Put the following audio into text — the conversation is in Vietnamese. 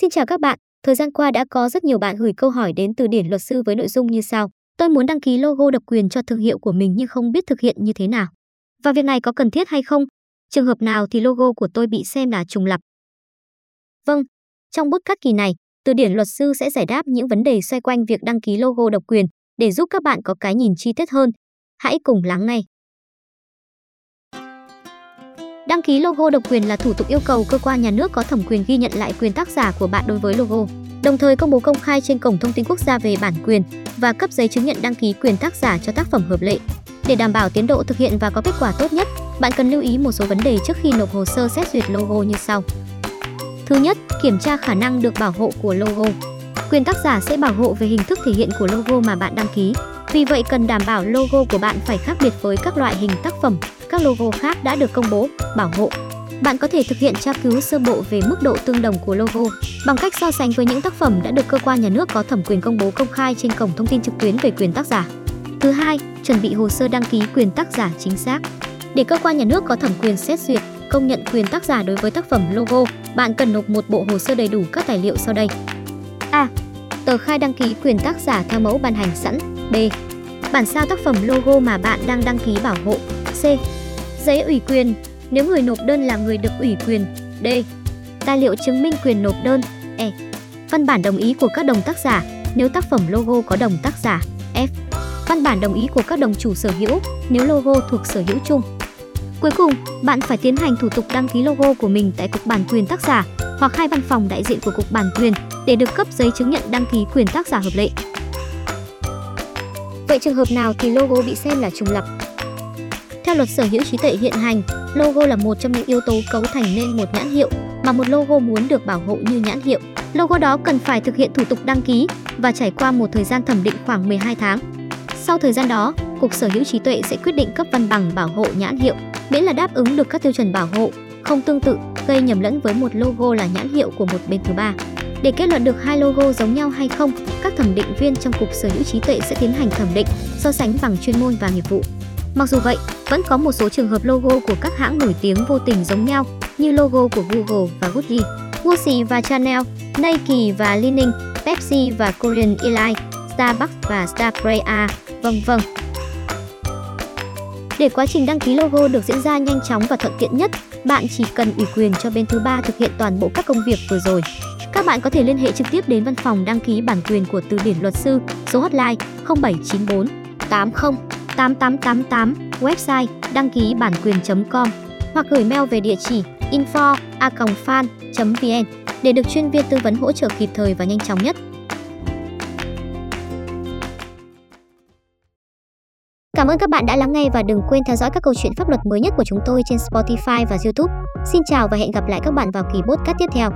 Xin chào các bạn, thời gian qua đã có rất nhiều bạn gửi câu hỏi đến từ điển luật sư với nội dung như sau. Tôi muốn đăng ký logo độc quyền cho thương hiệu của mình nhưng không biết thực hiện như thế nào. Và việc này có cần thiết hay không? Trường hợp nào thì logo của tôi bị xem là trùng lập? Vâng, trong bút cắt kỳ này, từ điển luật sư sẽ giải đáp những vấn đề xoay quanh việc đăng ký logo độc quyền để giúp các bạn có cái nhìn chi tiết hơn. Hãy cùng lắng nghe. Đăng ký logo độc quyền là thủ tục yêu cầu cơ quan nhà nước có thẩm quyền ghi nhận lại quyền tác giả của bạn đối với logo, đồng thời công bố công khai trên cổng thông tin quốc gia về bản quyền và cấp giấy chứng nhận đăng ký quyền tác giả cho tác phẩm hợp lệ. Để đảm bảo tiến độ thực hiện và có kết quả tốt nhất, bạn cần lưu ý một số vấn đề trước khi nộp hồ sơ xét duyệt logo như sau. Thứ nhất, kiểm tra khả năng được bảo hộ của logo. Quyền tác giả sẽ bảo hộ về hình thức thể hiện của logo mà bạn đăng ký. Vì vậy cần đảm bảo logo của bạn phải khác biệt với các loại hình tác phẩm, các logo khác đã được công bố, bảo hộ. Bạn có thể thực hiện tra cứu sơ bộ về mức độ tương đồng của logo bằng cách so sánh với những tác phẩm đã được cơ quan nhà nước có thẩm quyền công bố công khai trên cổng thông tin trực tuyến về quyền tác giả. Thứ hai, chuẩn bị hồ sơ đăng ký quyền tác giả chính xác. Để cơ quan nhà nước có thẩm quyền xét duyệt, công nhận quyền tác giả đối với tác phẩm logo, bạn cần nộp một bộ hồ sơ đầy đủ các tài liệu sau đây. A. Tờ khai đăng ký quyền tác giả theo mẫu ban hành sẵn. B. Bản sao tác phẩm logo mà bạn đang đăng ký bảo hộ. C. Giấy ủy quyền nếu người nộp đơn là người được ủy quyền. D. Tài liệu chứng minh quyền nộp đơn. E. Văn bản đồng ý của các đồng tác giả nếu tác phẩm logo có đồng tác giả. F. Văn bản đồng ý của các đồng chủ sở hữu nếu logo thuộc sở hữu chung. Cuối cùng, bạn phải tiến hành thủ tục đăng ký logo của mình tại Cục Bản quyền tác giả hoặc hai văn phòng đại diện của Cục Bản quyền để được cấp giấy chứng nhận đăng ký quyền tác giả hợp lệ. Vậy trường hợp nào thì logo bị xem là trùng lập? Theo luật sở hữu trí tuệ hiện hành, logo là một trong những yếu tố cấu thành nên một nhãn hiệu mà một logo muốn được bảo hộ như nhãn hiệu. Logo đó cần phải thực hiện thủ tục đăng ký và trải qua một thời gian thẩm định khoảng 12 tháng. Sau thời gian đó, Cục Sở hữu trí tuệ sẽ quyết định cấp văn bằng bảo hộ nhãn hiệu, miễn là đáp ứng được các tiêu chuẩn bảo hộ, không tương tự, gây nhầm lẫn với một logo là nhãn hiệu của một bên thứ ba. Để kết luận được hai logo giống nhau hay không, các thẩm định viên trong Cục Sở hữu trí tuệ sẽ tiến hành thẩm định, so sánh bằng chuyên môn và nghiệp vụ. Mặc dù vậy, vẫn có một số trường hợp logo của các hãng nổi tiếng vô tình giống nhau, như logo của Google và Gucci, Gucci và Chanel, Nike và Lining, Pepsi và Korean Airlines, Starbucks và Starspray vân vân. Để quá trình đăng ký logo được diễn ra nhanh chóng và thuận tiện nhất, bạn chỉ cần ủy quyền cho bên thứ ba thực hiện toàn bộ các công việc vừa rồi. Các bạn có thể liên hệ trực tiếp đến văn phòng đăng ký bản quyền của Từ điển luật sư, số hotline 0794 80 8888, website đăng ký bản quyền.com hoặc gửi mail về địa chỉ info@fan.vn để được chuyên viên tư vấn hỗ trợ kịp thời và nhanh chóng nhất. Cảm ơn các bạn đã lắng nghe và đừng quên theo dõi các câu chuyện pháp luật mới nhất của chúng tôi trên Spotify và YouTube. Xin chào và hẹn gặp lại các bạn vào kỳ podcast tiếp theo.